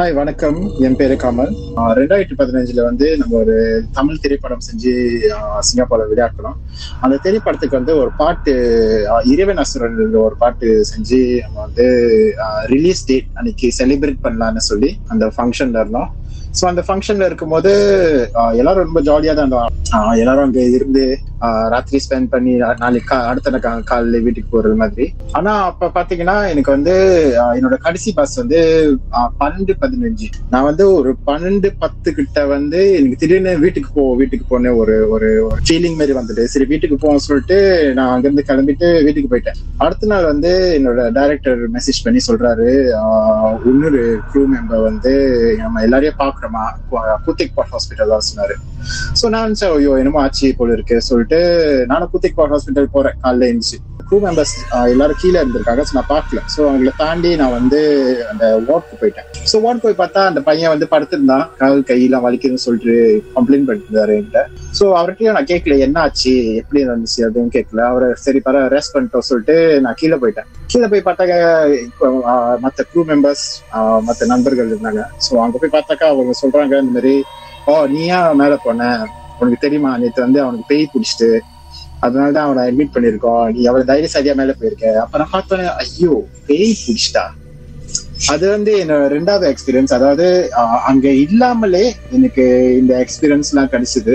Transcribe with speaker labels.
Speaker 1: Hi வணக்கம். என் பேரு கமல். ரெண்டாயிரத்தி பதினஞ்சுல வந்து நம்ம ஒரு தமிழ் திரைப்படம் செஞ்சு சிங்கப்பூர்ல விளையாடணும் அந்த திரைப்படத்துக்கு வந்து ஒரு பாட்டு இறைவன் அசுரன் ஒரு பாட்டு செஞ்சு நம்ம வந்து ரிலீஸ் டேட் அன்னைக்கு செலிப்ரேட் பண்ணலாம்னு சொல்லி அந்த ஃபங்க்ஷன்ல இருந்தோம். ஸோ அந்த ஃபங்க்ஷன்ல இருக்கும்போது எல்லாரும் ரொம்ப ஜாலியா தான் இருந்தோம் எல்லாரும் அங்க இருந்து ராத்திரி ஸ்பெண்ட் பண்ணி நாளைக்கு அடுத்த நாள் காலையில வீட்டுக்கு போறது மாதிரி. ஆனா அப்ப பாத்தீங்கன்னா எனக்கு வந்து என்னோட கடைசி பஸ் வந்து பன்னெண்டு பதினஞ்சு. நான் வந்து ஒரு பன்னெண்டு பத்து கிட்ட வந்து எனக்கு திடீர்னு வீட்டுக்கு போ வீட்டுக்கு போன ஒரு ஒரு ஃபீலிங் மாதிரி வந்துட்டு சரி வீட்டுக்கு போவோம் சொல்லிட்டு நான் அங்கிருந்து கிளம்பிட்டு வீட்டுக்கு போயிட்டேன். அடுத்த நாள் வந்து என்னோட டைரக்டர் மெசேஜ் பண்ணி சொல்றாரு. இன்னொரு க்ரூ மெம்பர் வந்து நம்ம எல்லாரையும் பாக்குறோமா கூத்திக் பாட் ஹாஸ்பிட்டல் தான் சொன்னாரு. சோ நான் நினைச்சேன் ஐயோ என்னமோ ஆச்சு போல இருக்கு சொல்லிட்டு நானும் கூத்திக் பாட் ஹாஸ்பிட்டல் போறேன். காலைல எழுந்துச்சு க்ரூ மெம்பர்ஸ் எல்லாரும் கீழே இருந்திருக்காங்க. ஸோ நான் பார்க்கல. ஸோ அவங்களை தாண்டி நான் வந்து அந்த வார்டுக்கு போயிட்டேன். ஸோ வார்டு போய் பார்த்தா அந்த பையன் வந்து படுத்திருந்தான். கால் கையெல்லாம் வலிக்குதுன்னு சொல்லிட்டு கம்ப்ளைண்ட் பண்ணிருந்தாரு என்கிட்ட. ஸோ அவர்கிட்டயும் நான் கேட்கல என்ன ஆச்சு? எப்படி இருந்துச்சு? அப்படின்னு கேட்கல. அவரை சரி பர ரெஸ்ட் பண்ணிட்டோம் சொல்லிட்டு நான் கீழே போயிட்டேன். கீழே போய் பார்த்தாக்க இப்போ, க்ரூ மெம்பர்ஸ் மத்த நண்பர்கள் இருந்தாங்க. ஸோ அங்க போய் பார்த்தாக்கா அவங்க சொல்றாங்க இந்த மாதிரி ஓ நீ ஏன் மேல போன? உனக்கு தெரியுமா? நேத்து வந்து அவனுக்கு பேய் பிடிச்சிட்டு. அதனாலதான் அவனை அட்மிட் பண்ணிருக்கோம் நீ எவ்வளவு தைரியசாலியா மேல போயிருக்க? அப்ப நான் பார்த்தோன்னே ஐயோ பேய் பிடிச்சிட்டா? அது வந்து என்னோட ரெண்டாவது எக்ஸ்பீரியன்ஸ் அதாவது அங்க இல்லாமலே எனக்கு இந்த எக்ஸ்பீரியன்ஸ் எல்லாம் கிடைச்சது.